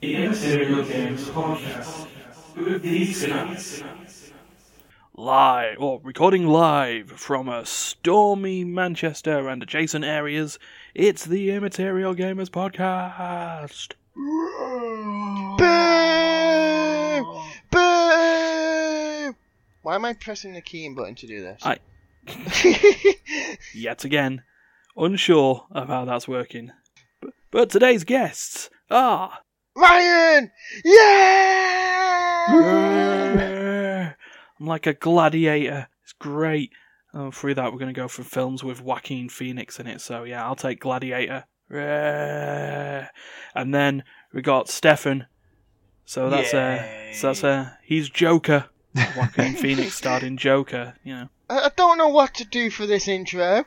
The Immaterial Gamers Podcast with these guys. Live, or recording live from a stormy Manchester and adjacent areas, it's the Immaterial Gamers Podcast. Boo! Boo! Why am I pressing the keying button to do this? I- Yet again, unsure of how that's working. But, but today's guests are. Ryan! Yeah! I'm like a gladiator. It's great. Oh, through that, we're going to go for films with Joaquin Phoenix in it. So, yeah, I'll take Gladiator. And then we got Stefan. So that's uh, so that's uh, he's Joker. Joaquin Phoenix starred in Joker. You know, I don't know what to do for this intro.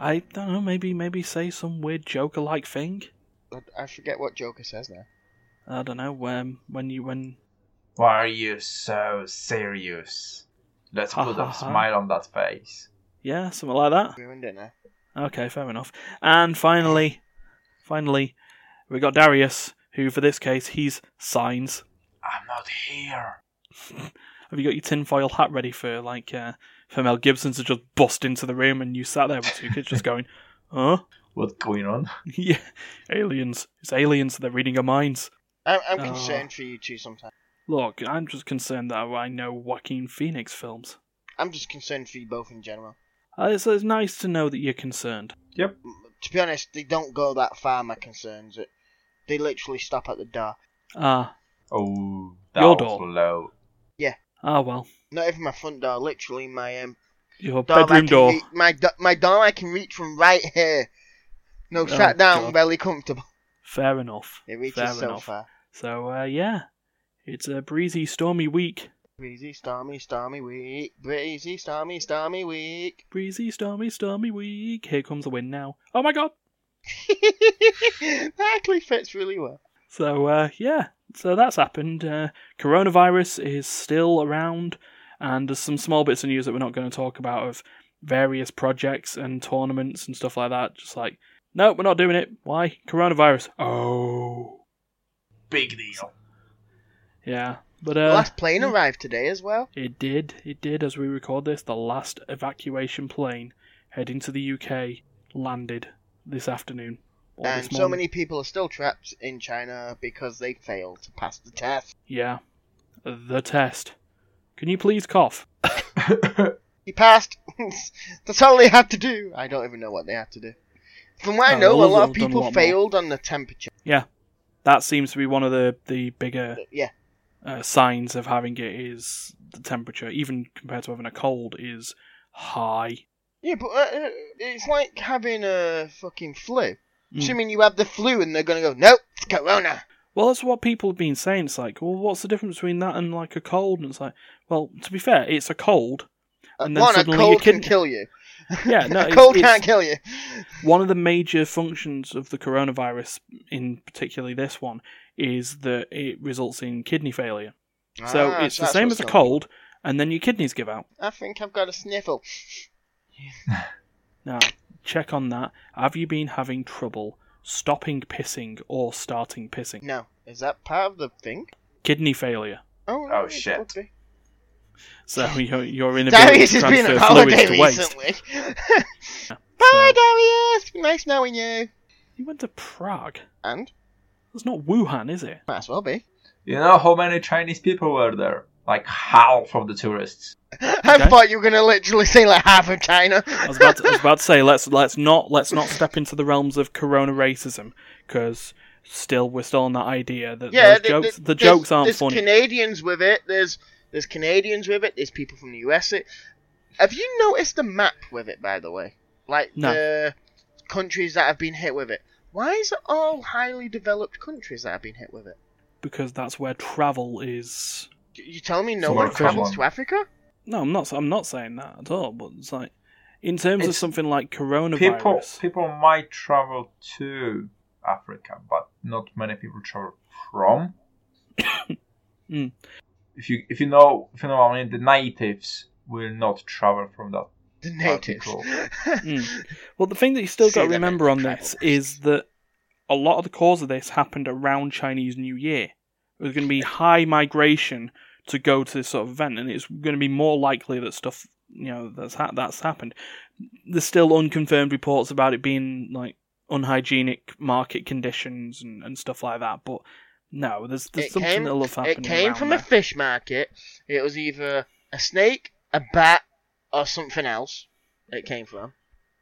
I don't know. Maybe maybe say some weird Joker-like thing. I forget what Joker says now. I don't know. Um, when you when Why are you so serious? Let's Ha, put ha, a ha. smile on that face. yeah, something like that. Ruined it now. Okay, fair enough. And finally, finally, we got Dariusz, who for this case he's signs. I'm not here. Have you got your tinfoil hat ready for like uh, for Mel Gibson to just bust into the room and you sat there with two kids just going, huh? What's going on? yeah, aliens. It's aliens. They're reading our minds. I'm, I'm Oh. concerned for you two sometimes. Look, I'm just concerned that I know Joaquin Phoenix films. I'm just concerned for you both in general. Uh, it's, it's nice to know that you're concerned. Yep. To be honest, they don't go that far, my concerns. It, they literally stop at the door. Ah, Oh, that Your was door. low. Yeah. Ah well. Not even my front door, literally my um, Your door I bedroom can door. rea- my, do- my door I can reach from right here. No, Oh, sat down, God. barely comfortable. Fair enough. It reaches Fair so enough. far. So uh, yeah, it's a breezy, stormy week. Breezy, stormy, stormy week. Breezy, stormy, stormy week. Breezy, stormy, stormy week. Here comes the wind now. Oh my god. that actually fits really well. So uh, yeah, so that's happened. Uh, coronavirus is still around, and there's some small bits of news that we're not going to talk about of various projects and tournaments and stuff like that. Just like, no, we're not doing it. Why? Coronavirus. Oh, Big deal. yeah. But The uh, last plane arrived today as well. it did. It did. As we record this, the last evacuation plane heading to the UK landed this afternoon. or And this so many people are still trapped in China because they failed to pass the test. Yeah, the test. Can you please cough? He passed. That's all they had to do. I don't even know what they had to do. From what I Oh, know, a lot of people lot more. failed on the temperature. That seems to be one of the the bigger Yeah. uh, signs of having it is the temperature, even compared to having a cold, is high. Yeah, but uh, uh, it's like having a fucking flu. Mm. Assuming you have the flu and they're gonna go, nope, it's corona. Well, that's what people have been saying. It's like, well, what's the difference between that and like a cold? And it's like, well, to be fair, it's a cold. Uh, And then One, a suddenly cold your can kill you. Yeah, no, cold it's- can't kill you. One of the major functions of the coronavirus, in particularly this one, is that it results in kidney failure. So Ah, it's the same as a going on. cold, and then your kidneys give out. I think I've got a sniffle. Now, check on that. Have you been having trouble stopping pissing or starting pissing? No, is that part of the thing? Kidney failure. Oh, Oh, it shit. could be. So your your inability Dariusz to has been transfer on fluids holiday to waste. recently. So, Bye, Dariusz. Nice knowing you. you went to Prague. And That's not Wuhan, is it? might as well be. You know how many Chinese people were there? Like half of the tourists. I Okay. thought you were gonna literally say like half of China. I was about to, I was about to say let's let's not let's not step into the realms of corona racism because still we're still on that idea that yeah, those th- jokes th- the there's- jokes aren't there's funny. Canadians with it. There's there's Canadians with it. There's people from the US. It. Have you noticed the map with it, by the way? Like No. the countries that have been hit with it. Why is it all highly developed countries that have been hit with it? because that's where travel is. You tell me no one travels to Africa? No, I'm not. I'm not saying that at all. But it's like in terms of something like coronavirus. People people might travel to Africa, but not many people travel from. Mm. If you if you know if you know what I mean, the natives will not travel from that. The natives. Mm. Well, the thing that you still got to remember on meant this travel. is that a lot of the cause of this happened around Chinese New Year. There's going to be high migration to go to this sort of event, and it's going to be more likely that stuff you know that's ha- that's happened. There's still unconfirmed reports about it being like unhygienic market conditions and, and stuff like that, but no, there's there's It something came, that'll have happened. it came from there. a fish market. It was either a snake, a bat, or something else. It came from.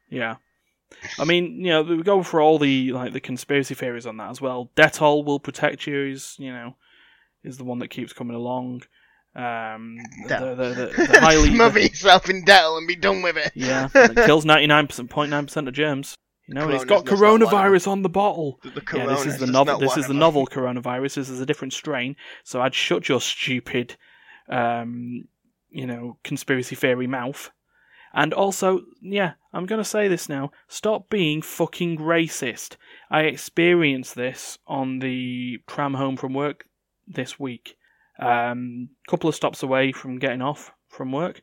Yeah. I mean, you know, we go for all the like the conspiracy theories on that as well. Dettol will protect you is, you know, is the one that keeps coming along. Um, the, the, the, the highly Smother yourself in Dettol and be done with it. yeah, it kills ninety nine percent point nine percent of germs. You know, it's got Corona's not one of coronavirus on the bottle. The, the Yeah, this is the novel. This is the novel coronavirus. This is a different strain. So I'd shut your stupid, um, you know, conspiracy theory mouth. And also, yeah, I'm gonna say this now. Stop being fucking racist. I experienced this on the tram home from work this week. Um, couple of stops away from getting off from work.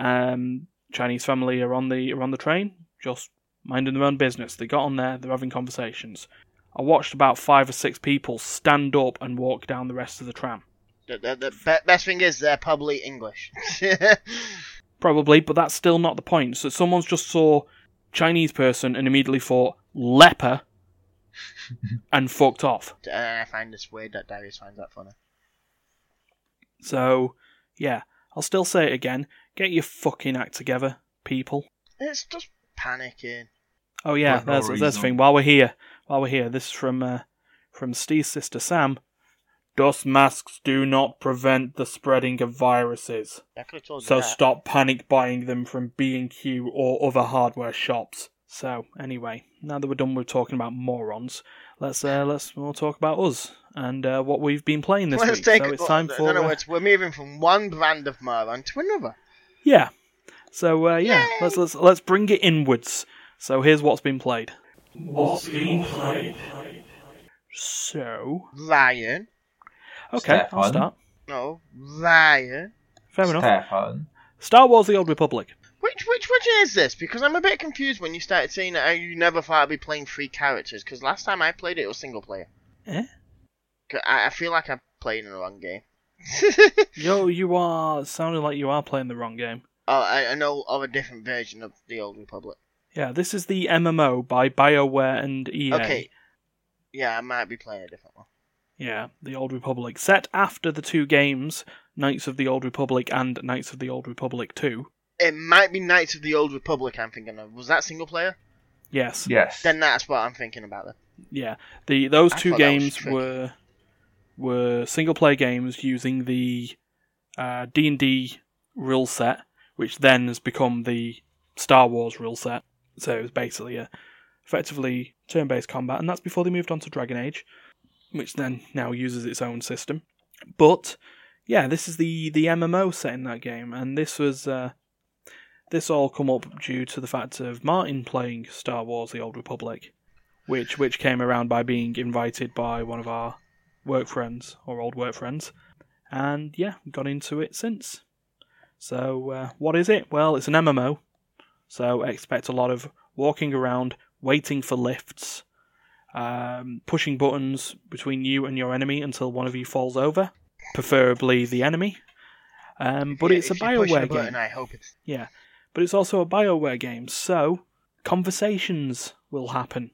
Um, Chinese family are on the are on the train, just minding their own business. They got on there. They're having conversations. I watched about five or six people stand up and walk down the rest of the tram. The, the, the be- best thing is they're probably English. Probably, but that's still not the point. So someone's just saw Chinese person and immediately thought leper and fucked off. Uh, I find this weird that Dariusz finds that funny. So yeah, I'll still say it again. Get your fucking act together, people. It's just panicking. Oh yeah, For no there's there's the thing. While we're here, while we're here, this is from uh, from Steve's sister Sam. Dust masks do not prevent the spreading of viruses. I could have told you So that. stop panic buying them from B&Q or other hardware shops. So anyway, now that we're done with talking about morons, let's uh, let's we'll talk about us and uh, what we've been playing this Let's week. take so it's time In for other uh, words, we're moving from one brand of moron to another. yeah. So uh, yeah, Yay! let's let's let's bring it inwards. So here's what's been played. What's being played? So Ryan. okay, I'll Stefan. start. No, Ryan. Fair enough. Stefan. Star Wars: The Old Republic. Which which which is this? Because I'm a bit confused when you started saying that you never thought I'd be playing three characters. Because last time I played it, it was single player. Eh? 'Cause I, I feel like I'm playing in the wrong game. Yo, you are sounding like you are playing the wrong game. Oh, I, I know of a different version of the Old Republic. Yeah, this is the MMO by BioWare and EA. Okay. Yeah, I might be playing a different one. Yeah, the Old Republic. Set after the two games, Knights of the Old Republic and Knights of the Old Republic 2. It might be Knights of the Old Republic. I'm thinking of. Was that single player? Yes. Yes. Then that's what I'm thinking about. Then. Yeah. The those I two thought that was games were were single player games using the uh, D&D rule set, which then has become the Star Wars rule set. So it was basically a effectively turn-based combat, and that's before they moved on to Dragon Age, which then now uses its own system. But yeah, this is the the MMO set in that game, and this was uh, this all come up due to the fact of Martin playing Star Wars: The Old Republic, which which came around by being invited by one of our work friends or old work friends, and yeah, got into it since. So uh, what is it? Well, it's an MMO, so expect a lot of walking around, waiting for lifts, um, pushing buttons between you and your enemy until one of you falls over, preferably the enemy. Um, but Yeah, it's a if you push the Bioware button, game. I hope it's. Yeah, but it's also a Bioware game, so conversations will happen,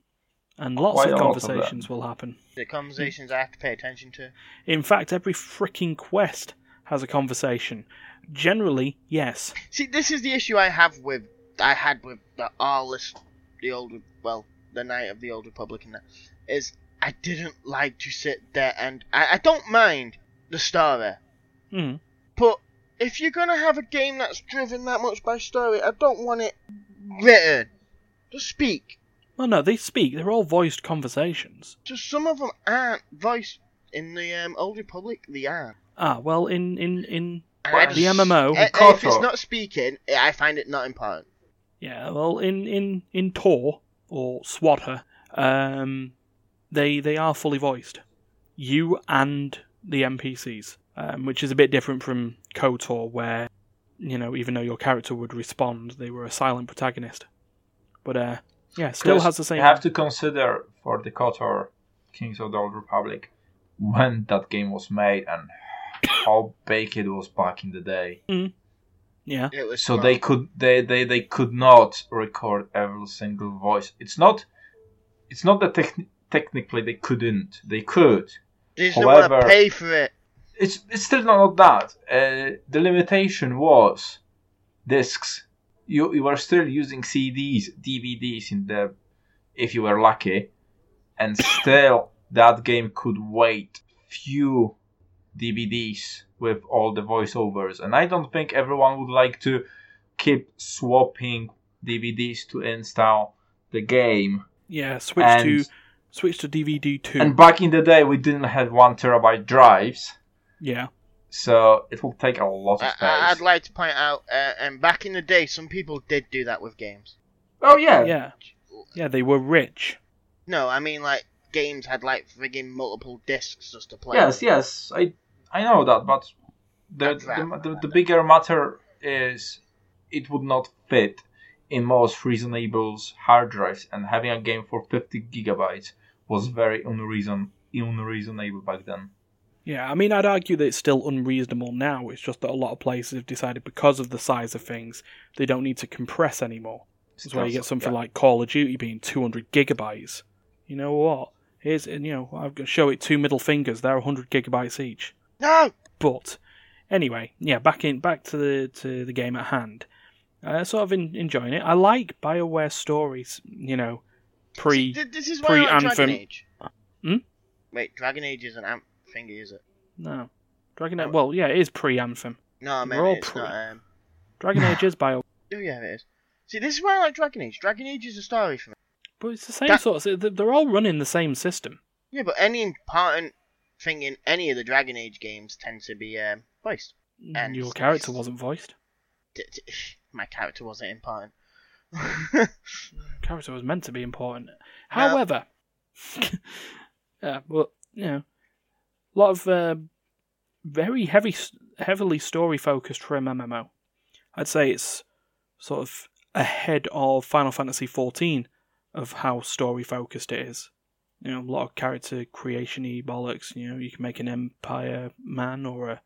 and lots Quite of a lot of them. conversations will happen. The conversations I have to pay attention to. In fact, every freaking quest has a conversation. Generally, yes. See, this is the issue I have with I had with the Arliss, the old well, the Knight of the Old Republic, and that is I didn't like to sit there and I, I don't mind the story, Mm. but if you're gonna have a game that's driven that much by story, I don't want it written. Just speak. Well, no, they speak. They're all voiced conversations. Just some of them aren't voiced in the um, Old Republic. They are. Ah, well, in in in Well, the MMO, I- if it's not speaking, I find it not important. yeah, well, in in in Tor or SWTOR, um, they they are fully voiced. You and the NPCs, um, which is a bit different from KOTOR, where you know even though your character would respond, they were a silent protagonist. But uh, yeah, still has the same. You have to consider for the KOTOR Kings of the Old Republic when that game was made and how big it was back in the day. Yeah. It was So smart. they could they, they, they could not record every single voice. It's not it's not that techni- technically they couldn't. They could. They just don't want however- to pay for it. It's it's still not that. Uh, the limitation was discs. You you were still using CDs, DVDs in the if you were lucky, and still that game could wait few DVDs with all the voiceovers. And I don't think everyone would like to keep swapping DVDs to install the game. Yeah. Switch And- to switch to DVD two. And back in the day, we didn't have one terabyte drives, yeah. so it will take a lot of I, space. I- I'd like to point out, uh, and back in the day, some people did do that with games. oh yeah, Yeah. Yeah. They were rich. No, I mean like games had like frigging multiple discs just to play. Yes, yes, I I know that, but the I'd the, the, the bigger matter is it would not fit in most reasonable hard drives, and having a game for 50 gigabytes was very unreason unreasonable back then. Yeah, I mean, I'd argue that it's still unreasonable now. It's just that a lot of places have decided because of the size of things, they don't need to compress anymore. That's why you get something Yeah. like Call of Duty being 200 gigabytes. You know what? Here's, and, you know, I'm going to show it two middle fingers. They're 100 gigabytes each. No. But anyway, yeah, back in back to the to the game at hand. Uh, sort of in, enjoying it. I like Bioware stories. You know, pre. See, this is why like pre-Anthem. Dragon Age. Hmm? Wait, Dragon Age is an amp thingy, is it? No, Dragon Age. Well, yeah, it is pre Anthem. No, I all it's pre- not. Um... Dragon Age is Bio, Oh yeah, it is. See, this is why I like Dragon Age. Dragon Age is a story for me. but it's the same That- sort. Of, they're all running the same system. Yeah, but any important thing in any of the Dragon Age games tends to be um, voiced. And Your character wasn't voiced. D- d- My character wasn't important. Character was meant to be important. No. However, yeah, well, you know, a lot of uh, very heavy, heavily story focused for an MMO. I'd say it's sort of ahead of Final Fantasy XIV of how story focused it is. You know, a lot of character creation-y bollocks. You know, you can make an Empire man or a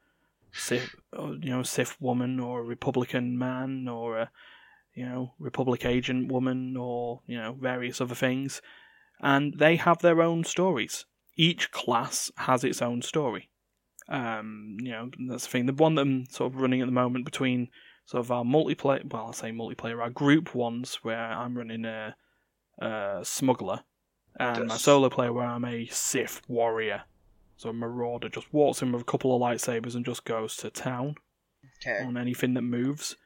Sith, or, you know, Sith woman or a Republican man or a you know, Republic agent woman or, you know, various other things. And they have their own stories. Each class has its own story. Um, you know, that's the thing. The one that I'm sort of running at the moment between sort of our multiplayer, well, I'll say multiplayer, our group ones where I'm running a, a smuggler, Um, and my solo player where I'm a Sith warrior. So a marauder just walks in with a couple of lightsabers and just goes to town okay. on anything that moves.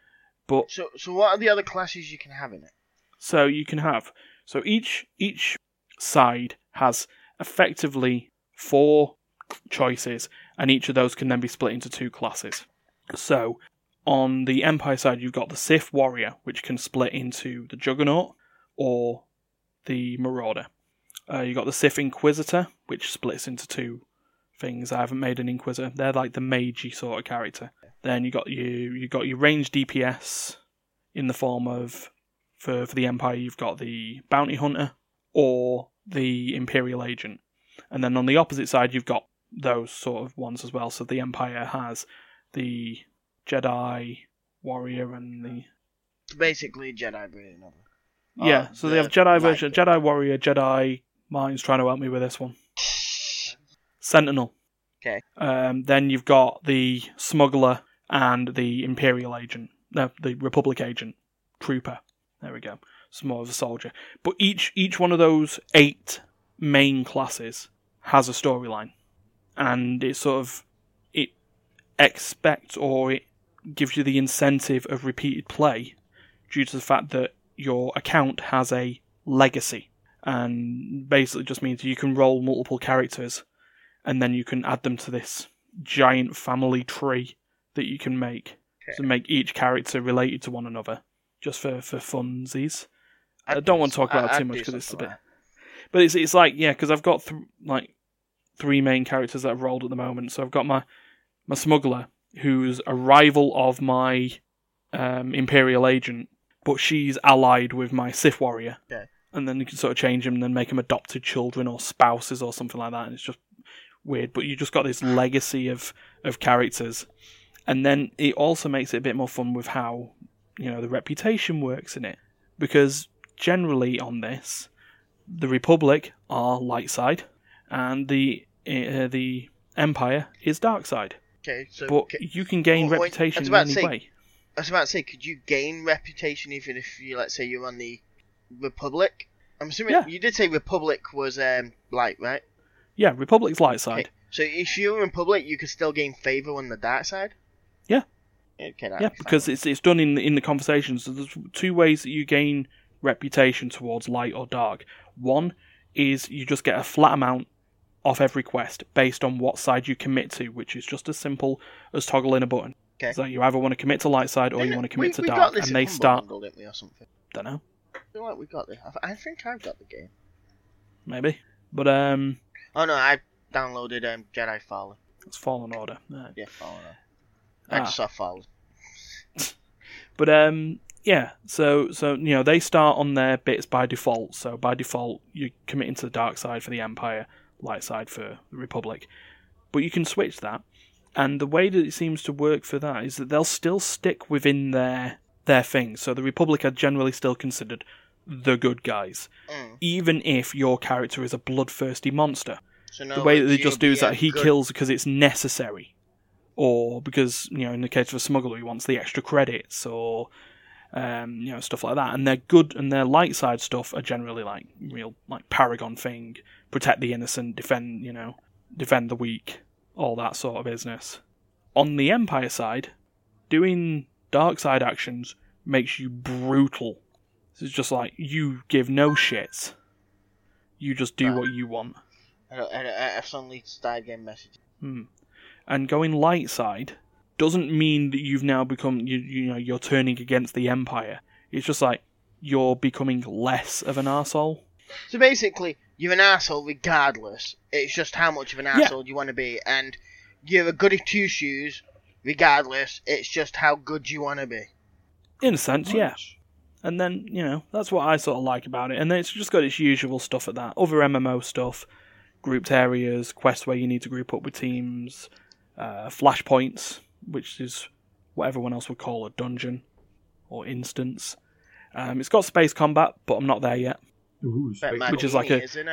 But So, so what are the other classes you can have in it? So you can have so each each side has effectively four choices, and each of those can then be split into two classes. So on the Empire side, you've got the Sith Warrior, which can split into the Juggernaut or the Marauder. Uh, you've got the Sith Inquisitor, which splits into two things. I haven't made an Inquisitor; they're like the magey sort of character. Then you got you you got your range DPS in the form of for for the Empire, you've got the bounty hunter or the Imperial agent, and then on the opposite side, you've got those sort of ones as well. So the Empire has the Jedi warrior and the It's basically Jedi version of it. yeah. Oh, So they have Jedi version. Jedi warrior, Jedi. Mine's trying to help me with this one. Sentinel. Okay. Um, then you've got the smuggler and the Imperial agent, no, the Republic agent, trooper. There we go. It's more of a soldier. But each each one of those eight main classes has a storyline, and it sort of it expects or it gives you the incentive of repeated play due to the fact that your account has a legacy, and basically just means you can roll multiple characters, and then you can add them to this giant family tree that you can make to make each character related to one another, just for for funsies. I I'd don't do want to talk about it I'd too much because it's a bit. But it's it's like yeah, because I've got th- like three main characters that I've rolled at the moment. So I've got my my smuggler, who's a rival of my um, Imperial agent, but she's allied with my Sith warrior. Okay. And then you can sort of change them and then make them adopted children or spouses or something like that. And it's just weird, but you just got this legacy of of characters, and then it also makes it a bit more fun with how you know the reputation works in it, because generally on this, the Republic are light side, and the uh, the Empire is dark side. Okay, so But ca- you can gain Well, reputation in any say- way. I was about to say, could you gain reputation even if you, let's say, you're on the Republic? I'm assuming Yeah. you did say Republic was um light, right? Yeah, Republic's light side. Okay. So if you're in Republic, you could still gain favor on the dark side. Yeah. Okay, Yeah, because it's it's done in the, in the conversations. So there's two ways that you gain reputation towards light or dark. One is you just get a flat amount off every quest based on what side you commit to, which is just as simple as toggling a button. Okay. So you either want to commit to light side or you want to commit we, to dark, and they start. Bundle, didn't we, or something? Don't know, feel like we got this. I, I think I've got the game. maybe, but um, Oh no, I downloaded um, Jedi Fallen. it's Fallen Order. Right. Yeah, Fallen. I Ah. just saw Fallen. But um, yeah. So so you know they start on their bits by default. So by default, you're committing to the dark side for the Empire, light side for the Republic. But you can switch that, and the way that it seems to work for that is that they'll still stick within their their thing. So the Republic are generally still considered the good guys, Mm. even if your character is a bloodthirsty monster So no, the way that they just do is that he good- kills because it's necessary, or because you know, in the case of a smuggler, he wants the extra credits, or um, you know, stuff like that. And their good and their light side stuff are generally like real, like paragon thing, protect the innocent, defend, you know, defend the weak, all that sort of business. On the Empire side, doing dark side actions makes you brutal. Is just like you give no shits. You just do Right. what you want. I, don't, I, don't, I I've suddenly started getting messages. Hmm. And going light side doesn't mean that you've now become you you know you're turning against the empire. It's just like you're becoming less of an asshole. So basically, you're an asshole regardless. It's just how much of an Yeah. asshole you want to be, and you're a goody two shoes regardless. It's just how good you want to be. In a sense, yeah. And then, you know, that's what I sort of like about it. And then it's just got its usual stuff at that. Other MMO stuff, grouped areas, quests where you need to group up with teams, uh, flashpoints, which is what everyone else would call a dungeon or instance. Um, it's got space combat, but I'm not there yet. Ooh, Which is like a- isn't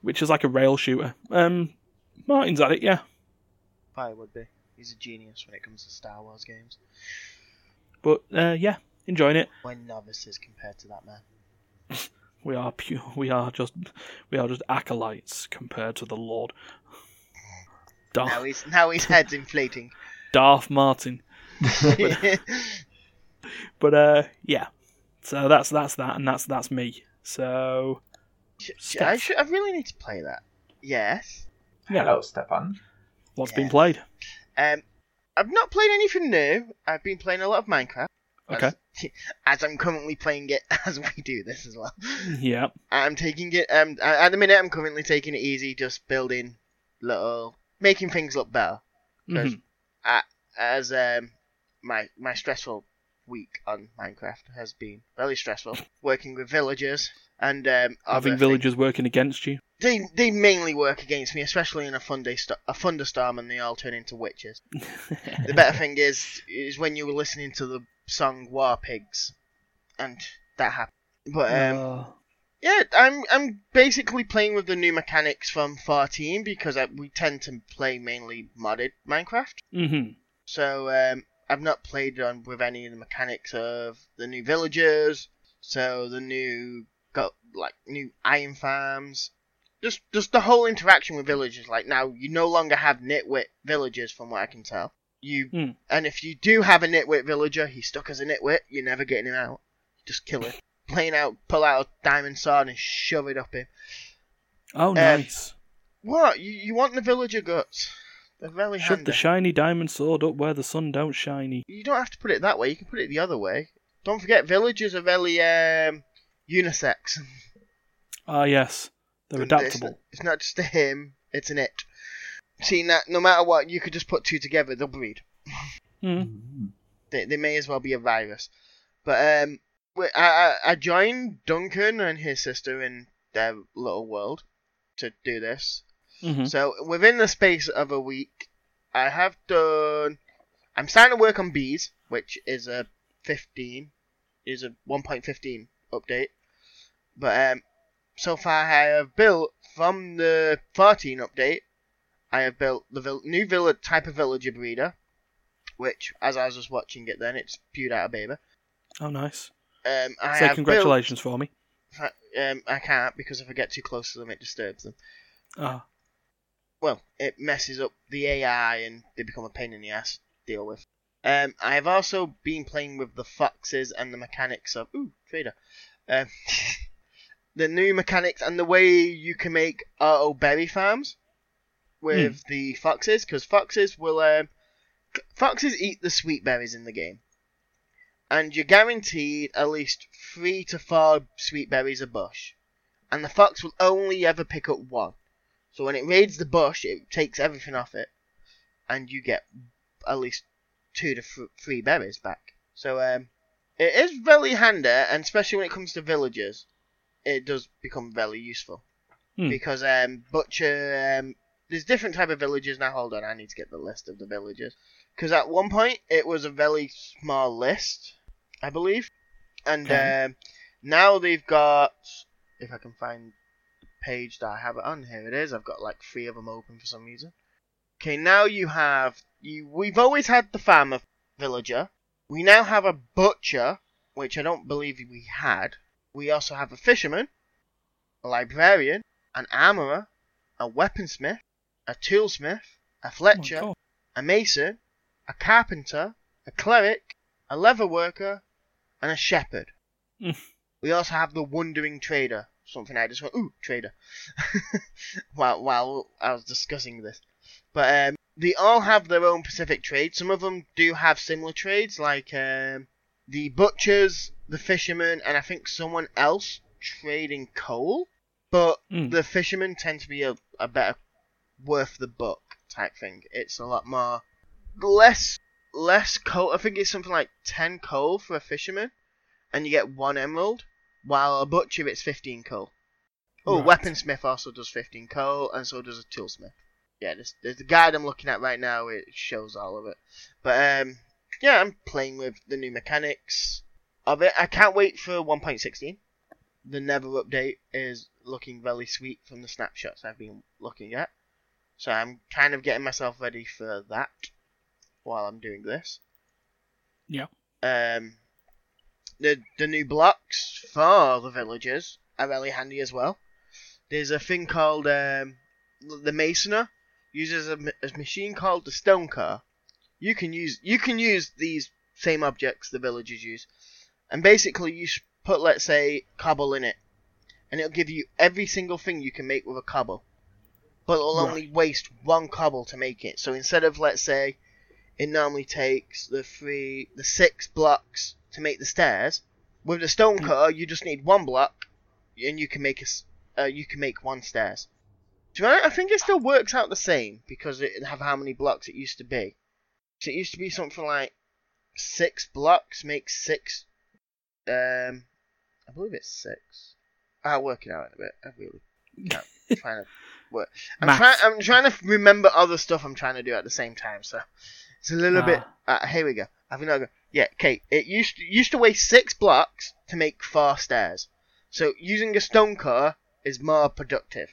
which is like a rail shooter. Um, Martin's at it, yeah. Probably would be. He's a genius when it comes to Star Wars games. But uh, yeah, enjoying it. We're novices compared to that man. We are pure. We are just. We are just acolytes compared to the Lord. Now he's now his head's inflating. Darth Martin. But uh, yeah. So that's that's that, and that's that's me. So Sh- sh- Steph. I should. I really need to play that. Yes. yeah, Hello, Stefan. what's Yeah. been played? Um, I've not played anything new. I've been playing a lot of Minecraft. Okay. As, as I'm currently playing it as we do this as well. Yeah. I'm taking it. Um, at the minute, I'm currently taking it easy, just building little, making things look better. Mhm. As um, my my stressful week on Minecraft has been very stressful, working with villagers and um, Having things. villagers working against you. They they mainly work against me, especially in a thunder a thunderstorm, and they all turn into witches. the better thing is is when you were listening to the song War Pigs, and that happened. But um, Uh, yeah, I'm I'm basically playing with the new mechanics from 14 because I, we tend to play mainly modded Minecraft. mhm. So um, I've not played on with any of the mechanics of the new villagers. So the new got like new iron farms. Just just the whole interaction with villagers. Like now you no longer have nitwit villagers from what I can tell. You Hmm. and if you do have a nitwit villager, he's stuck as a nitwit. You're never getting him out. Just kill him. Plain out, pull out a diamond sword and shove it up him. Oh, nice. What? You, you want the villager guts? They're very Shove handy. the shiny diamond sword up where the sun don't shiny. you don't have to put it that way. You can put it the other way. Don't forget, villagers are very um, unisex. Ah, yes. They're It's not, adaptable. it's not just a him; it's an it. See, that no matter what, you could just put two together; they'll breed. Mm. They, they may as well be a virus. But um, I I joined Duncan and his sister in their little world to do this. hmm So within the space of a week, I have done. I'm starting to work on bees, which is a 15, is a 1.15 update. But um, so far I have built from the 14 update. I have built the vil- new villa type of villager breeder, which as I was just watching it, then it's spewed out a baby. Oh, nice. Um, I Say congratulations for me. Um, I can't because if I get too close to them, it disturbs them. Ah, well, it messes up the AI and they become a pain in the ass to deal with. Um, I have also been playing with the foxes and the mechanics of ooh trader, um, the new mechanics and the way you can make auto berry farms with the foxes because foxes will um, foxes eat the sweet berries in the game, and you're guaranteed at least three to four sweet berries a bush, and the fox will only ever pick up one. So when it raids the bush, it takes everything off it, and you get at least two to three berries back. So um, it is really handy, and especially when it comes to villagers, it does become very useful. Hmm. Because um, butcher, um, there's different type of villages now. Hold on, I need to get the list of the villages Because at one point it was a very small list, I believe, and Okay. um, now they've got. If I can find page that I have it on. Here it is. I've got like three of them open for some reason. Okay, now you have you. We've always had the farmer villager. We now have a butcher, which I don't believe we had. We also have a fisherman, a librarian, an armorer, a weaponsmith, a toolsmith, a oh fletcher, God. a mason, a carpenter, a cleric, a leather worker, and a shepherd. Mm. we also have the wandering trader. Something I just went, ooh, trader. while while I was discussing this, but um, they all have their own specific trades. Some of them do have similar trades, like um, the butchers, the fishermen, and I think someone else trading coal. But Mm. the fishermen tend to be a, a better worth the buck type thing. It's a lot more less less coal. I think it's something like ten coal for a fisherman, and you get one emerald. While a butcher, it's fifteen coal. Oh, Right. weaponsmith also does fifteen coal, and so does a toolsmith. Yeah, there's, there's the guide I'm looking at right now. It shows all of it. But um, yeah, I'm playing with the new mechanics of it. I can't wait for 1.16. The Nether update is looking really sweet from the snapshots I've been looking at. So I'm kind of getting myself ready for that while I'm doing this. Yeah. Um, the the new blocks for the villagers are really handy as well. There's a thing called um, the masoner uses a, a machine called the stonecutter. You can use you can use these same objects the villagers use, and basically you put let's say cobble in it, and it'll give you every single thing you can make with a cobble, but it'll Right. only waste one cobble to make it. So instead of let's say it normally takes the three the six blocks to make the stairs, with the stone Mm. car you just need one block, and you can make a uh, you can make one stairs. Do you know, I think it still works out the same because it have how many blocks it used to be. So it used to be something like six blocks makes six. Um, I believe it's six. I'll work it out in a bit. I really can't. I'm trying to work. I'm trying. I'm trying to remember other stuff I'm trying to do at the same time. So it's a little bit. Uh, here we go. Think I'll. Yeah, okay. It used to, used to weigh six blocks to make four stairs. So using a stonecutter is more productive.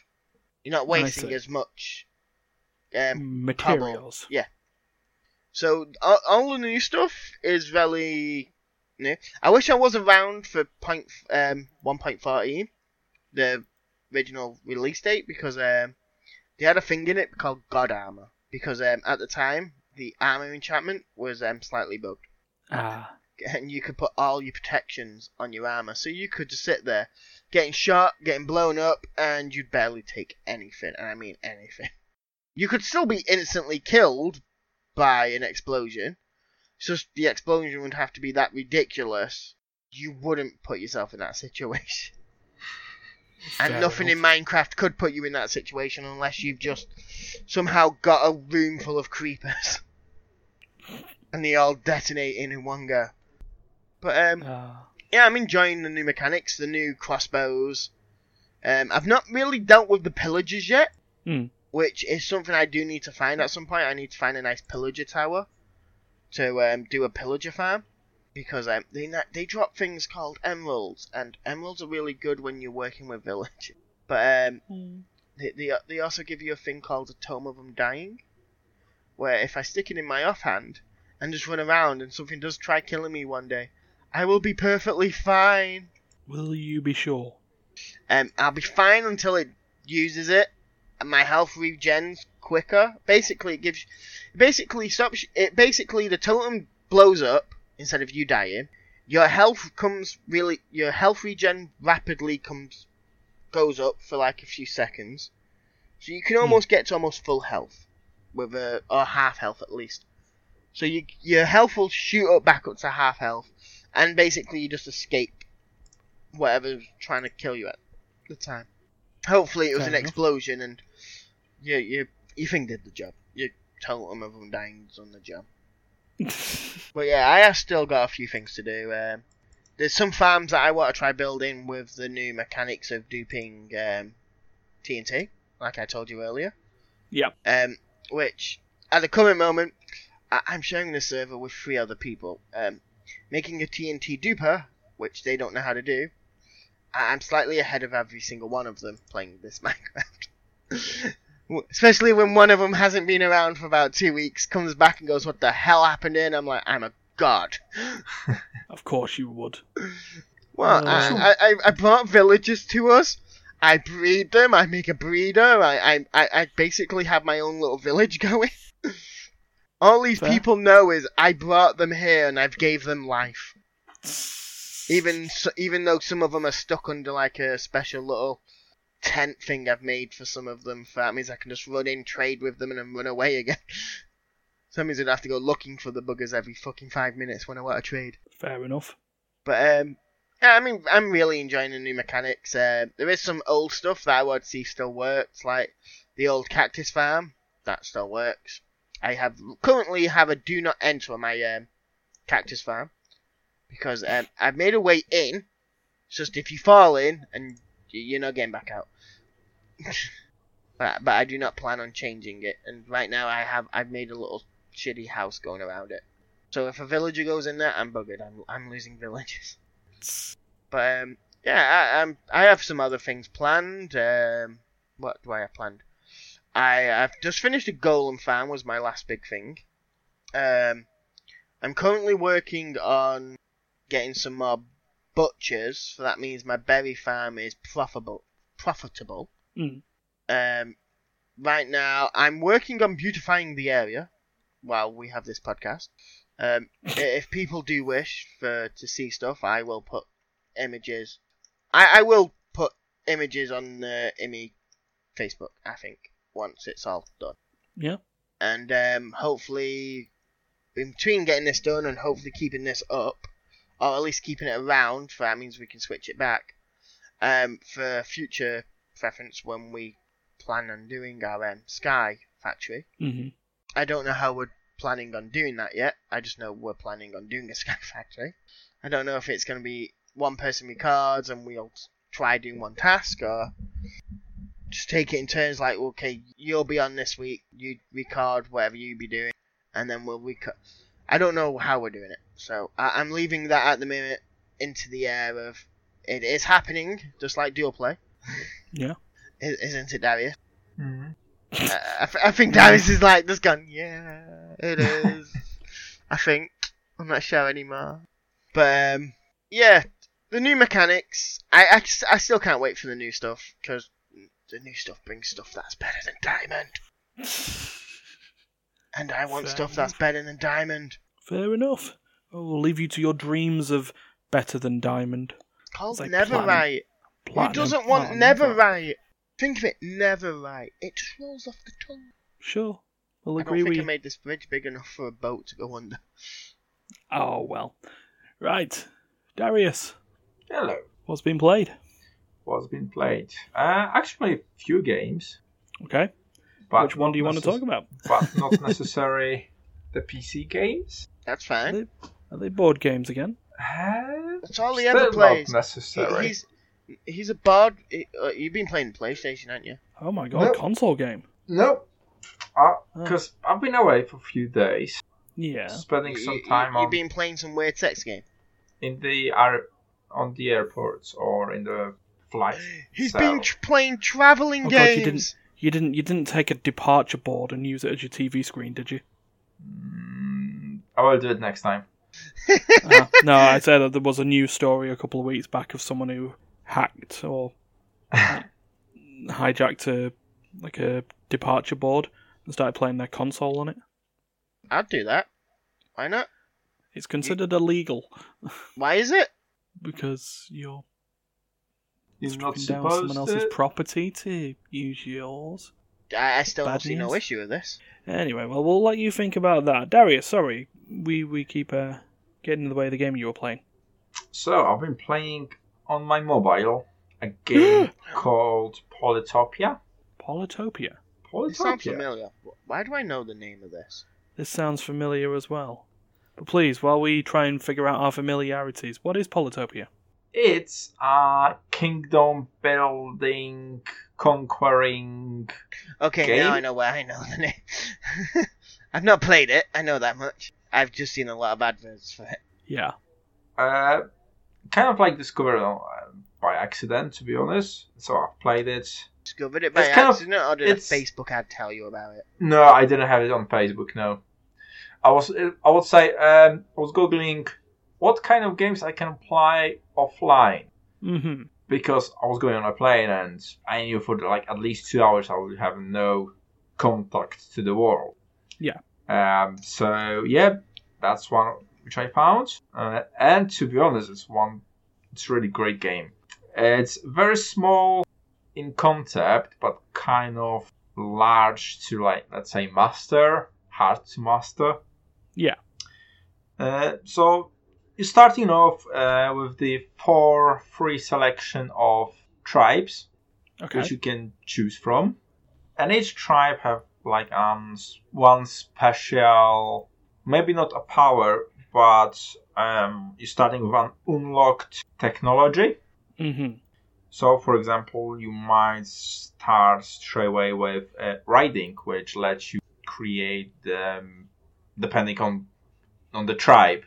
You're not wasting as much. Um, Materials. Yeah. So all, all the new stuff is very I wish I was around for point um 1.14, the original release date, because um they had a thing in it called God Armor. Because um at the time the armor enchantment was um slightly bugged, Ah, and you could put all your protections on your armor, so you could just sit there, getting shot, getting blown up, and you'd barely take anything, and I mean anything. You could still be instantly killed by an explosion. Just the explosion would have to be that ridiculous. You wouldn't put yourself in that situation. And nothing in. Minecraft could put you in that situation unless you've just somehow got a room full of creepers. and they all detonate in one go. But um Ah. yeah, I'm enjoying the new mechanics, the new crossbows. Um, I've not really dealt with the pillagers yet, Hmm. which is something I do need to find at some point. I need to find a nice pillager tower to um, do a pillager farm because um, they na- they drop things called emeralds, and emeralds are really good when you're working with village. But um, they, they they also give you a thing called a totem of undying, where if I stick it in my offhand and just run around and something does try killing me one day, I will be perfectly fine. Will you be sure? Um, I'll be fine until it uses it, and my health regens quicker. Basically, it gives, basically stops. It basically the totem blows up instead of you dying. Your health comes really, your health regen rapidly comes, goes up for like a few seconds, so you can hmm. almost get to almost full health, with a or half health at least. So you, your health will shoot up back up to half health, and basically you just escape whatever's trying to kill you at the time. Hopefully it was Fair an enough. explosion and you you you thing did the job. Your totem of undying's on the job. But yeah, I have still got a few things to do. Um, there's some farms that I want to try building with the new mechanics of duping um, TNT, like I told you earlier. Yep. Um, which at the current moment, I- I'm sharing the server with three other people. Um, making a TNT duper, which they don't know how to do. I- I'm slightly ahead of every single one of them playing this Minecraft. Especially when one of them hasn't been around for about two weeks, comes back and goes, "What the hell happened?" In I'm like, "I'm a god." Of course you would. Well, Uh, I, I, I brought villagers to us. I breed them. I make a breeder. I, I, I, basically have my own little village going. All these Fair. people know is I brought them here and I've gave them life. Even even though some of them are stuck under like a special little tent thing I've made for some of them. For that means I can just run in, trade with them, and then run away again. So that means I'd have to go looking for the buggers every fucking five minutes when I want to trade. Fair enough. But um, yeah, I mean, I'm really enjoying the new mechanics. Uh, there is some old stuff that I would see still works, like the old cactus farm. That still works. I have currently have a do not enter on my um, cactus farm because um, I've made a way in. It's just if you fall in and you're not getting back out. but but I do not plan on changing it. And right now I have I've made a little shitty house going around it. So if a villager goes in there, I'm buggered. I'm I'm losing villages. But um, yeah, I, I'm I have some other things planned. Um, what do I have planned? I I've just finished a golem farm was my last big thing. Um, I'm currently working on getting some more butchers. So that means my berry farm is profitable. Profitable. Mm. Um, right now I'm working on beautifying the area while we have this podcast. Um, if people do wish for to see stuff, I will put images. I, I will put images on the Imi Facebook. I think once it's all done, Yeah. and um, hopefully, in between getting this done and hopefully keeping this up, or at least keeping it around, for that means we can switch it back. Um, for future preference when we plan on doing our um, Sky factory. hmm I don't know how we're planning on doing that yet. I just know we're planning on doing a Sky Factory. I don't know if it's going to be one person records and we'll try doing one task or just take it in turns like, okay, you'll be on this week, you record whatever you be doing, and then we'll record. I don't know how we're doing it. So I- I'm leaving that at the minute into the air of it is happening, just like dual play. Yeah. Isn't it, Dariusz? Mhm. I, I th- I think Dariusz is like just gone. Yeah, it is. I think I'm not sure anymore. But um, yeah, the new mechanics. I I still can't wait for the new stuff because the new stuff brings stuff that's better than diamond, and I want Fair stuff that's better than diamond. Fair enough. Oh, we'll leave you to your dreams of better than diamond. It's called It's like Netherite. Who Platinum. doesn't want Platinum. Netherite? Think of it, Netherite. It just rolls off the tongue. Sure. We'll I agree don't think with I made this bridge big enough for a boat to go under. Oh, well. Right. Dariusz, Hello. what's been played? What's been played? Uh, actually, a few games. Okay. But Which one do you want to talk about? But not necessarily the PC games. That's fine. Are they board games again? Uh, That's all he Still ever plays. not necessary. He- he's he's a bard. He- uh, you've been playing PlayStation, haven't you? Oh my god, Nope. console game. Nope. Because I've been away for a few days, Yeah. spending You- some you- time You've on been playing some weird sex game. in the air, on the airports or in the flight. He's So- been tr- playing traveling Oh god, you games. didn't you didn't you didn't take a departure board and use it as your TV screen, did you? Mm, I will do it next time. Uh, no, I said that there was a news story a couple of weeks back of someone who hacked or like, hijacked a like a departure board and started playing their console on it. I'd do that. Why not? It's considered illegal Why is it? because you're You're not stripping down someone else's to. property to use yours. I, I still Bad don't see no news. issue with this. Anyway, well, we'll let you think about that. Dariusz, sorry, we we keep uh, getting in the way of the game you were playing. So I've been playing on my mobile a game called Polytopia. Polytopia. It sounds Polytopia. familiar. Why do I know the name of this? This sounds familiar as well. But please, while we try and figure out our familiarities, what is Polytopia? It's a kingdom building, conquering. Okay, Game? now I know where I know the name. I've not played it. I know that much. I've just seen a lot of adverts for it. Yeah. Uh, kind of like discovered uh, by accident, to be honest. So I've played it. Discovered it by It's kind of- accident, or did a it's- Facebook ad tell you about it? No, I didn't have it on Facebook. No, I was. I would say um, I was googling what kind of games I can play offline Mm-hmm. because I was going on a plane and I knew for like at least two hours I would have no contact to the world. Yeah. Um. So yeah, that's one which I found, uh, and to be honest, it's one. It's a really great game. It's very small in concept, but kind of large to like let's say master, hard to master. Yeah. Uh, so starting off uh, with the four free selection of tribes Okay. which you can choose from, and each tribe have like um one special, maybe not a power, but um you're starting with an unlocked technology. Mm-hmm. So, for example, you might start straight away with uh, riding, which lets you create, um, depending on on the tribe,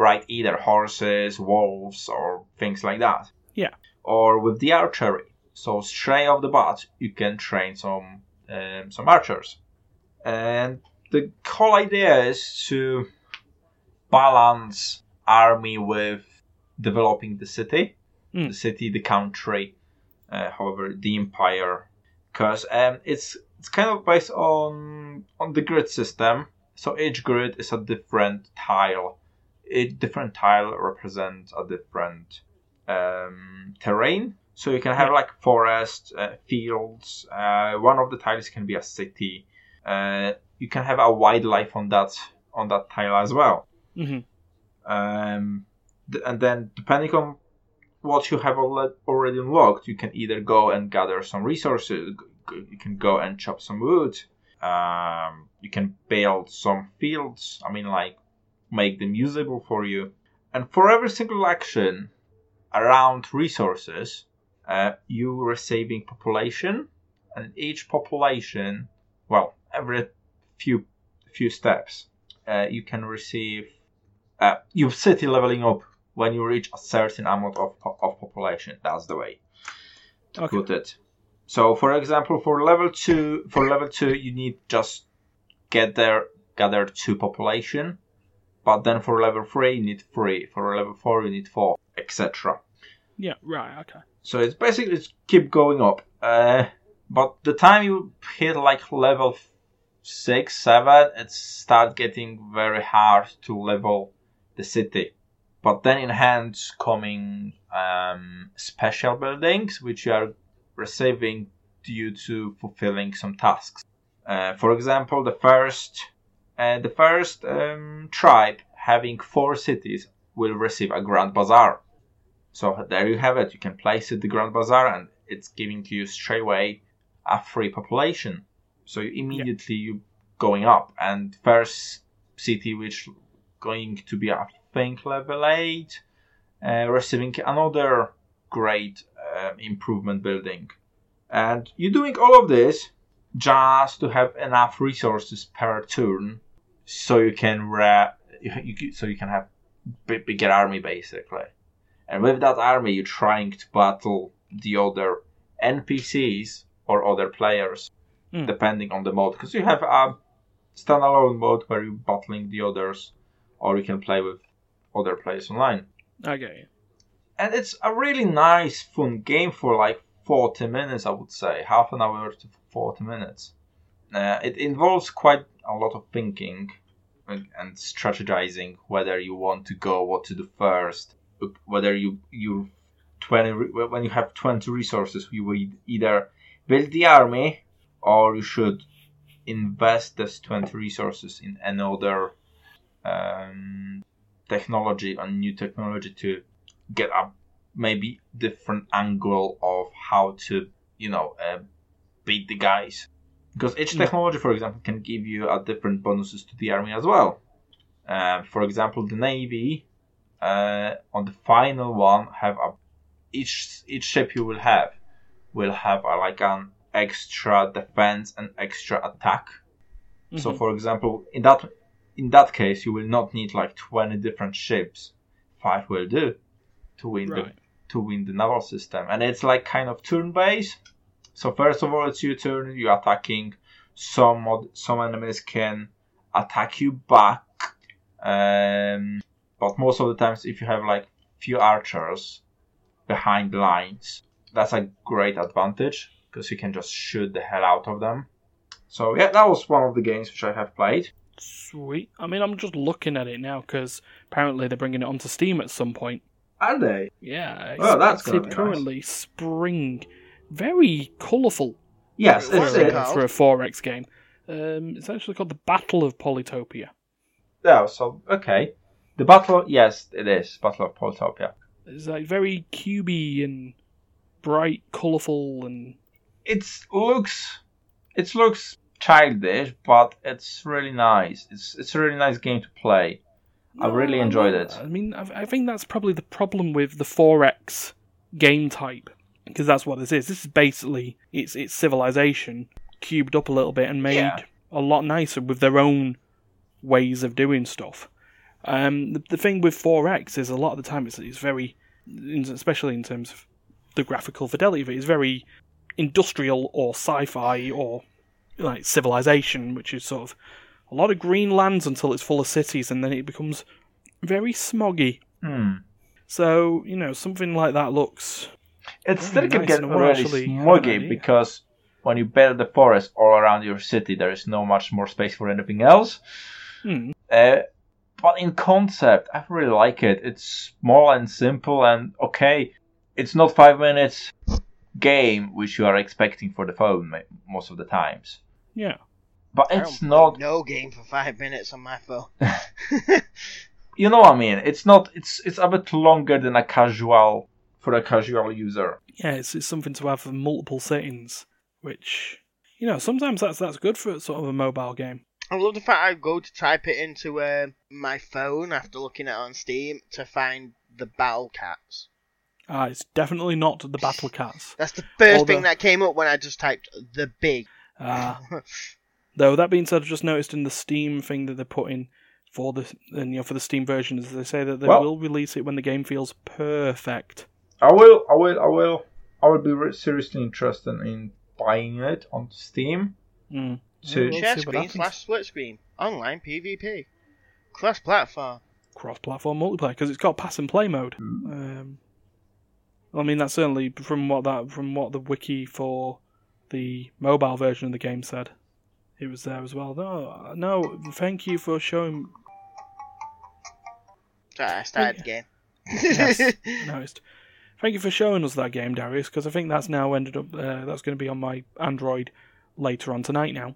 ride either horses, wolves, or things like that. Yeah. Or with the archery. So straight off the bat, you can train some um, some archers, and the whole idea is to balance army with developing the city Mm. the city, the country, uh, however, the empire, because um, it's it's kind of based on on the grid system. So each grid is a different tile. Each different tile represents a different um, terrain. So you can have like forest, uh, fields. Uh, one of the tiles can be a city. Uh, you can have a wildlife on that on that tile as well. Mm-hmm. Um, th- and then depending on what you have al- already unlocked, you can either go and gather some resources, you can go and chop some wood, um, you can build some fields, I mean, like, make them usable for you. And for every single action around resources, uh, you saving population, and each population, well, every few few steps, uh, you can receive uh, your city leveling up when you reach a certain amount of, of population. That's the way to Okay. put it. So, for example, for level two, for level two, you need just get there, gather two population. But then for level three, you need three. For level four, you need four, etc. Yeah. Right. Okay. So it's basically it's keep going up. Uh, but the time you hit like level six, seven, it start getting very hard to level the city. But then in hands coming um, special buildings, which you are receiving due to fulfilling some tasks. Uh, for example, the first, the first um, tribe having four cities will receive a grand bazaar. So there you have it. You can place it the Grand Bazaar, and it's giving you straight away a free population. So you immediately you going up, and first city which going to be I think level eight, uh, receiving another great uh, improvement building. And you're doing all of this just to have enough resources per turn, so you can ra- you, you, so you can have b- bigger army basically. And with that army, you're trying to battle the other NPCs or other players, Hmm. depending on the mode. Because you have a standalone mode where you're battling the others, or you can play with other players online. Okay. And it's a really nice, fun game for like 40 minutes, I would say. Half an hour to 40 minutes. Uh, it involves quite a lot of thinking and, and strategizing whether you want to go, what to do first, whether you you 20 when you have 20 resources, you will either build the army or you should invest those 20 resources in another um, technology or new technology to get a maybe different angle of how to you know uh, beat the guys because each technology for example can give you a different bonuses to the army as well. Uh, for example the navy uh, on the final one have a each each ship you will have will have a, like an extra defense and extra attack. So Mhm. for example in that in that case you will not need like 20 different ships. Five will do to win the to win the naval system. And it's like kind of turn based so first of all it's your turn you're attacking some of, some enemies can attack you back um, but most of the times if you have like few archers behind lines that's a great advantage because you can just shoot the hell out of them so yeah that was one of the games which i have played Sweet. I mean, I'm just looking at it now because apparently they're bringing it onto Steam at some point. are they Yeah, Oh, that's be nice. currently spring. Very colourful yes What it's is it it. for a 4X game. Um, it's actually called the Battle of Polytopia. yeah so okay the battle yes it is battle of Polytopia. It's like very cubey and bright, colourful, and it looks it looks childish but it's really nice it's it's a really nice game to play I really No, enjoyed love it. I mean, I, I think that's probably the problem with the 4X game type because that's what this is. This is basically it's it's civilization cubed up a little bit and made Yeah. a lot nicer with their own ways of doing stuff. Um, the, the thing with 4X is a lot of the time it's, it's very, especially in terms of the graphical fidelity of it, it's very industrial or sci-fi or like civilization, which is sort of a lot of green lands until it's full of cities, and then it becomes very smoggy. hmm. So you know something like that looks it Very still can nice get really actually having an smoggy because when you build the forest all around your city there is no much more space for anything else hmm, Uh, but in concept, I really like it. It's small and simple, and okay, it's not five minutes game which you are expecting for the phone most of the times. yeah. But it's don't not. no game for five minutes on my phone. You know what I mean? It's not. It's it's a bit longer than a casual for a casual user. Yeah, it's, it's something to have multiple settings, which you know sometimes that's that's good for sort of a mobile game. I love the fact I go to type it into uh, my phone after looking at it on Steam to find the Battle Cats. Ah, it's definitely not the Battle Cats. That's the first Or the- thing that came up when I just typed the big. Ah, though that being said, I just noticed in the Steam thing that they're putting for the and, you know for the Steam version is they say that they Well- will release it when the game feels perfect. I will. I will. I will. I will be seriously interested in buying it on Steam. Mm. To We'll Share screen slash split screen. Online PvP. Cross platform. cross-platform multiplayer because it's got pass and play mode. Um, I mean, that's certainly from what that from what the wiki for the mobile version of the game said. It was there as well. No, no, thank you for showing. Sorry, I started again. Yes. Noticed. Thank you for showing us that game, Dariusz, because I think that's now ended up. Uh, that's going to be on my Android later on tonight. Now,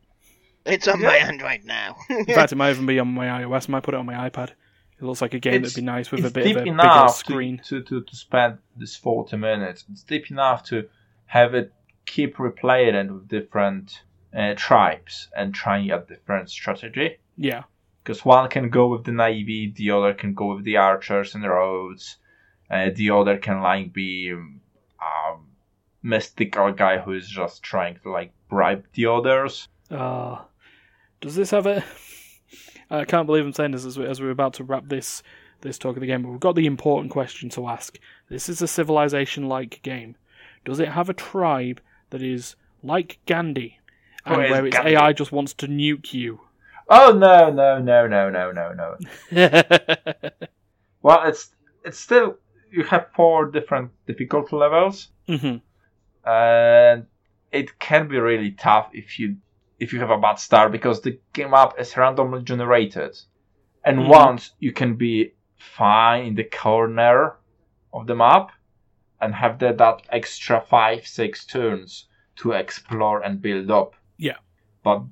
it's on my Android now. in fact, it might even be on my iOS. I might put it on my iPad. It looks like a game It's- that'd be nice with a bit deep of a bigger enough screen. To, to, to, to spend this 40 minutes. It's deep enough to have it keep replaying it with different uh, tribes and trying a different strategy. Yeah. Because one can go with the navy, the other can go with the archers and the roads, Uh, the other can like be um, a mystical guy who is just trying to like bribe the others. Uh, does this have a? I can't believe I'm saying this as, we, as we're about to wrap this this talk of the game, but we've got the important question to ask. This is a civilization-like game. Does it have a tribe that is like Gandhi, and Oh, where its Gandhi. AI just wants to nuke you? Oh no no no no no no no. Well, it's it's still you have four different difficulty levels, hmm and it can be really tough if you if you have a bad start because the game map is randomly generated, and Mhm. once you can be fine in the corner of the map, and have that that extra five six turns to explore and build up. Yeah. But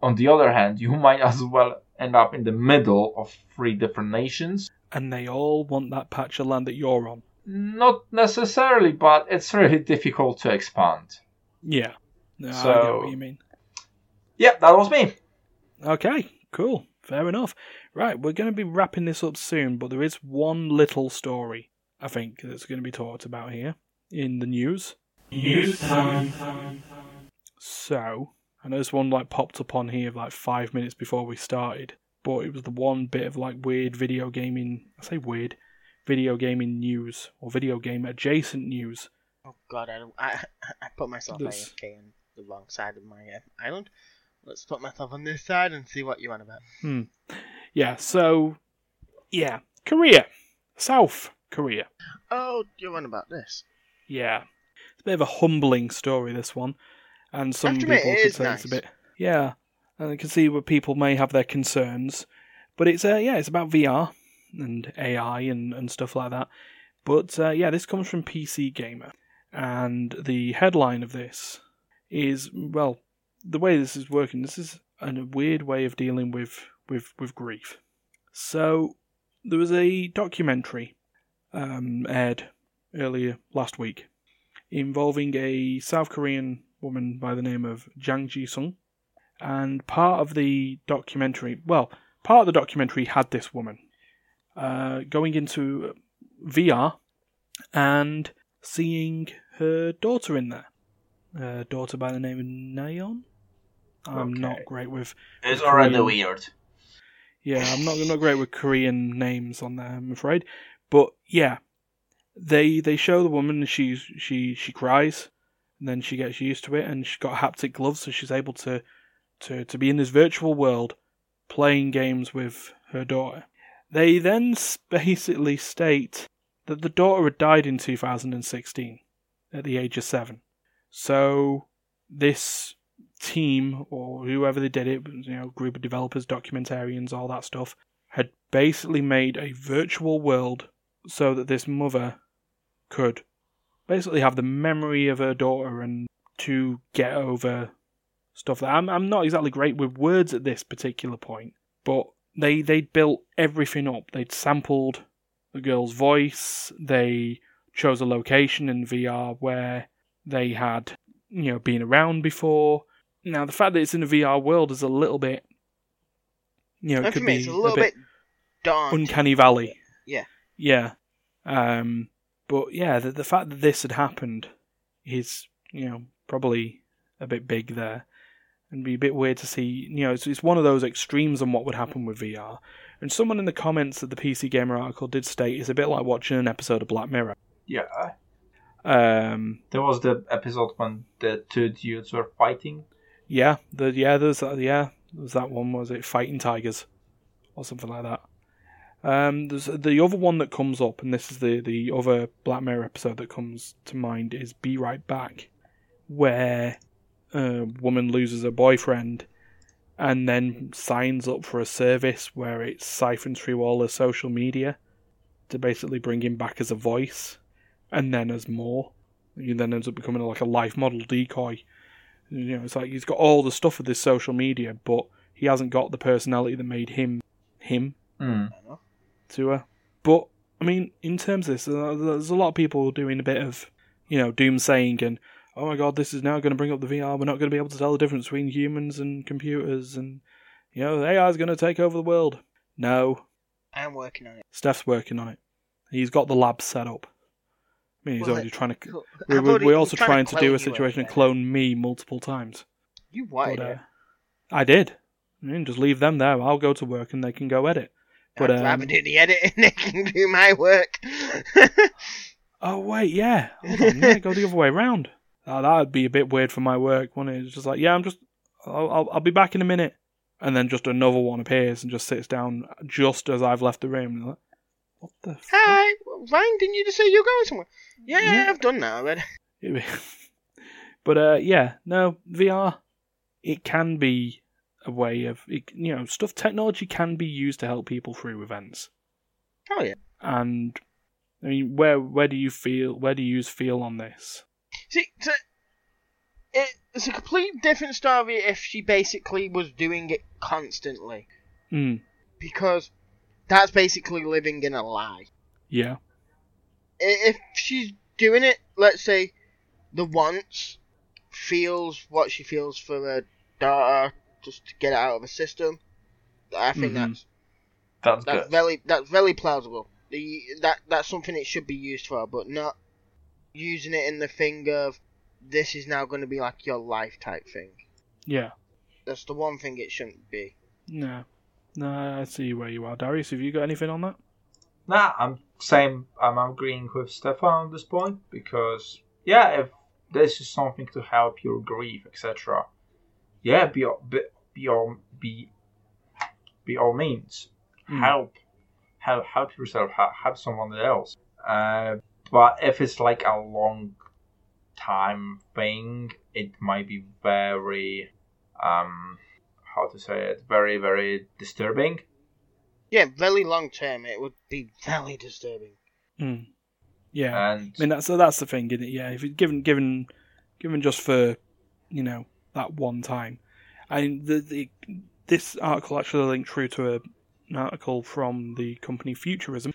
on the other hand, you might as well end up in the middle of three different nations. And they all want that patch of land that you're on. Not necessarily, but it's really difficult to expand. Yeah. No, I get So- what you mean. Yeah, that was me. Okay, cool. Fair enough. Right, we're going to be wrapping this up soon, but there is one little story, I think, that's going to be talked about here in the news. News time. So, I know this one like popped up on here like five minutes before we started, but it was the one bit of like weird video gaming. I say weird, video gaming news or video game adjacent news. Oh god, I I I put myself This- AFK on the wrong side of my uh, island. Let's put myself on this side and see what you want about. Hmm. Yeah, so yeah, Korea, South Korea. Oh, you want about this? Yeah, it's a bit of a humbling story. This one, and some people could say it's a bit. Yeah, and I can see where people may have their concerns, but it's uh, yeah, it's about VR and AI and and stuff like that. But uh, yeah, this comes from PC Gamer, and the headline of this is well, the way this is working. This is a weird way of dealing with with with grief. So there was a documentary um, aired earlier last week involving a South Korean woman by the name of Jang Ji Sung. And part of the documentary, well, part of the documentary had this woman uh, going into VR and seeing her daughter in there. A daughter by the name of Nayeon. I'm not great with It's already weird. yeah, I'm not not great with Korean names on there, I'm afraid. But yeah, they they show the woman she's she she cries, and then she gets used to it, and she's got haptic gloves, so she's able to to to be in this virtual world, playing games with her daughter. They then basically state that the daughter had died in 2016 at the age of seven. So this team or whoever they did it, you know, group of developers, documentarians, all that stuff, had basically made a virtual world so that this mother could basically have the memory of her daughter and to get over stuff that I'm I'm not exactly great with words at this particular point, but they they built everything up. They'd sampled the girl's voice, they chose a location in VR where they had, you know, been around before. Now the fact that it's in a VR world is a little bit you know, it could be it's a little bit daunting. uncanny valley. Yeah. Yeah. Um but yeah, the the fact that this had happened is, you know, probably a bit big there. And be a bit weird to see, you know, it's, it's one of those extremes on what would happen with VR. And someone in the comments of the PC Gamer article did state it's a bit like watching an episode of Black Mirror. Yeah. Um, There was the episode when the two dudes were fighting. yeah, the yeah, there's that, yeah, there's that one. Was it Fighting Tigers or something like that? Um, there's the other one that comes up, and this is the the other Black Mirror episode that comes to mind is Be Right Back, where a woman loses her boyfriend and then signs up for a service where it siphons through all her social media to basically bring him back as a voice, and then as more. He then ends up becoming like a life model decoy. You know, it's like he's got all the stuff of this social media, but he hasn't got the personality that made him him Hmm. to her. But I mean, in terms of this, uh, there's a lot of people doing a bit of, you know, doomsaying and, oh my god, this is now going to bring up the VR. We're not going to be able to tell the difference between humans and computers, and you know, AI is going to take over the world. No, I'm working on it. Steph's working on it. He's got the lab set up. I mean, he's Well, already trying to. Cool. We, we, already, we're also trying to clone do a situation and clone me multiple times. You wanted But, uh, it. I did. I mean, just leave them there. I'll go to work and they can go edit. But I'd rather um, do the editing. They can do my work. oh wait, yeah, hold on, yeah, go the other way around. Oh, that'd be a bit weird for my work, wouldn't it? It's just like, yeah, I'm just, I'll, I'll, I'll be back in a minute, and then just another one appears and just sits down just as I've left the room. Like, what the? fuck? Hi, Ryan. Didn't you just say you're going somewhere? Yeah, yeah, Yeah. I've done that already. but uh, yeah, no VR. It can be a way of it, you know stuff. Technology can be used to help people through events, Oh yeah. and I mean, where where do you feel? Where do you feel on this? See, so it, it's a complete different story if she basically was doing it constantly, Mm, because that's basically living in a lie. yeah. If she's doing it, let's say, the once, feels what she feels for her daughter, just to get it out of her system, I think Mhm. that's That's that's good. very that's very plausible. The that that's something it should be used for, but not using it in the thing of this is now going to be like your life type thing. Yeah. That's the one thing it shouldn't be. No. No, I see where you are. Dariusz, have you got anything on that? Nah, I'm same. I'm agreeing with Stefan on this point because yeah, if this is something to help your grief, etc. Yeah, be all- be be all be be all means Mm. help help help yourself help, help someone else. Uh, but if it's like a long time thing, it might be very um how to say it very very disturbing. Yeah, very long term, it would be very disturbing. Mm. Yeah. And I mean, that's so that's the thing, isn't it? Yeah, if it's given given given just for you know that one time, and the, the this article actually linked through to a, an article from the company Futurism,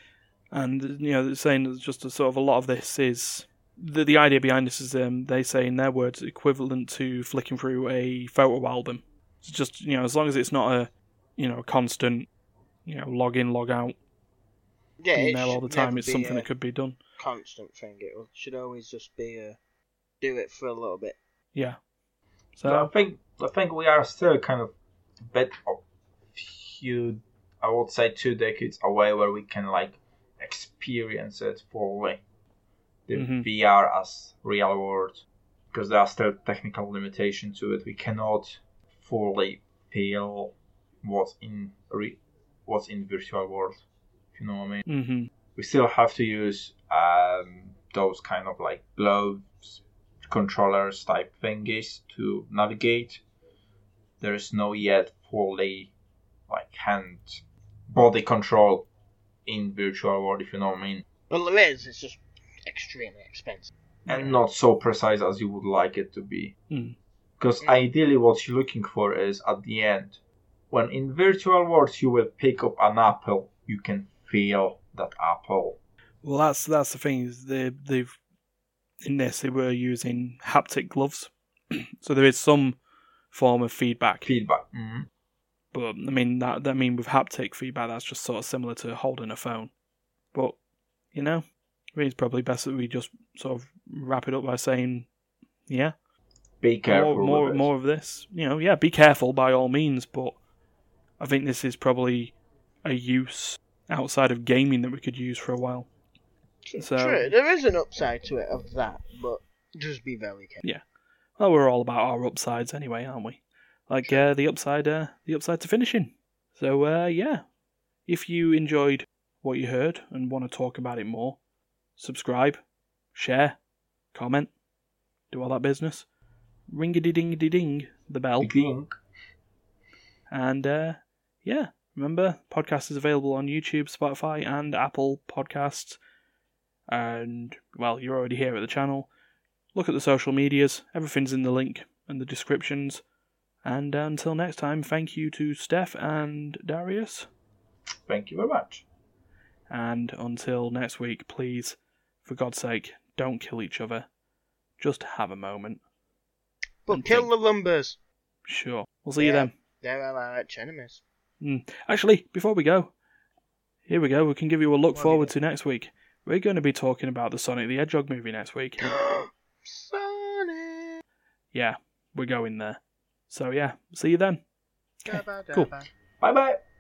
and you know saying that just a sort of a lot of this is the the idea behind this is um, they say in their words equivalent to flicking through a photo album. It's just you know as long as it's not a you know a constant you know log in log out Yeah, email all the time. It's something that could be done. constant thing. It should always just be a do it for a little bit. Yeah. So So I think I think we are still kind of a bit of few I would say two decades away where we can like experience it fully. The Mhm. VR as real world. Because there are still technical limitations to it. We cannot fully feel what's in re- what's in virtual world. If you know what I mean hmm we still have to use um, those kind of like gloves, controllers type thingies to navigate. There is no yet fully like hand body control in virtual world, if you know what I mean, Well, there is. It's just extremely expensive. and not so precise as you would like it to be. Mm. Because Mm. ideally, what you're looking for is at the end, when in virtual worlds you will pick up an apple, you can feel that apple. Well, that's that's the thing is they they've in this they were using haptic gloves, so there is some form of feedback. Feedback. hmm But I mean that that mean with haptic feedback that's just sort of similar to holding a phone. But you know, I mean it's probably best that we just sort of wrap it up by saying, yeah, Be careful. more more, with more of this. You know, yeah, be careful by all means, but I think this is probably a use outside of gaming that we could use for a while. True, So- true. There is an upside to it of that, but just be very careful. Yeah. Well, we're all about our upsides anyway, aren't we? Like uh, the upside, uh, the upside to finishing. So uh, yeah, if you enjoyed what you heard and want to talk about it more, subscribe, share, comment, do all that business. Ring a ding ding ding the bell, Think. and uh, yeah, remember podcast is available on YouTube, Spotify, and Apple Podcasts. And well, you're already here at the channel. Look at the social medias. Everything's in the link and the descriptions. And until next time, thank you to Steph and Dariusz. Thank you very much. And until next week, please, for God's sake, don't kill each other. Just have a moment. But And kill think. the lumbers. Sure. We'll see you then. They're our arch enemies. Mm. Actually, before we go, here we go. We can give you a look What forward to next week. we're going to be talking about the Sonic the Hedgehog movie next week. Sonic. Yeah, we're going there. So yeah, see you then. Cool. Dabba-dabba. Bye bye.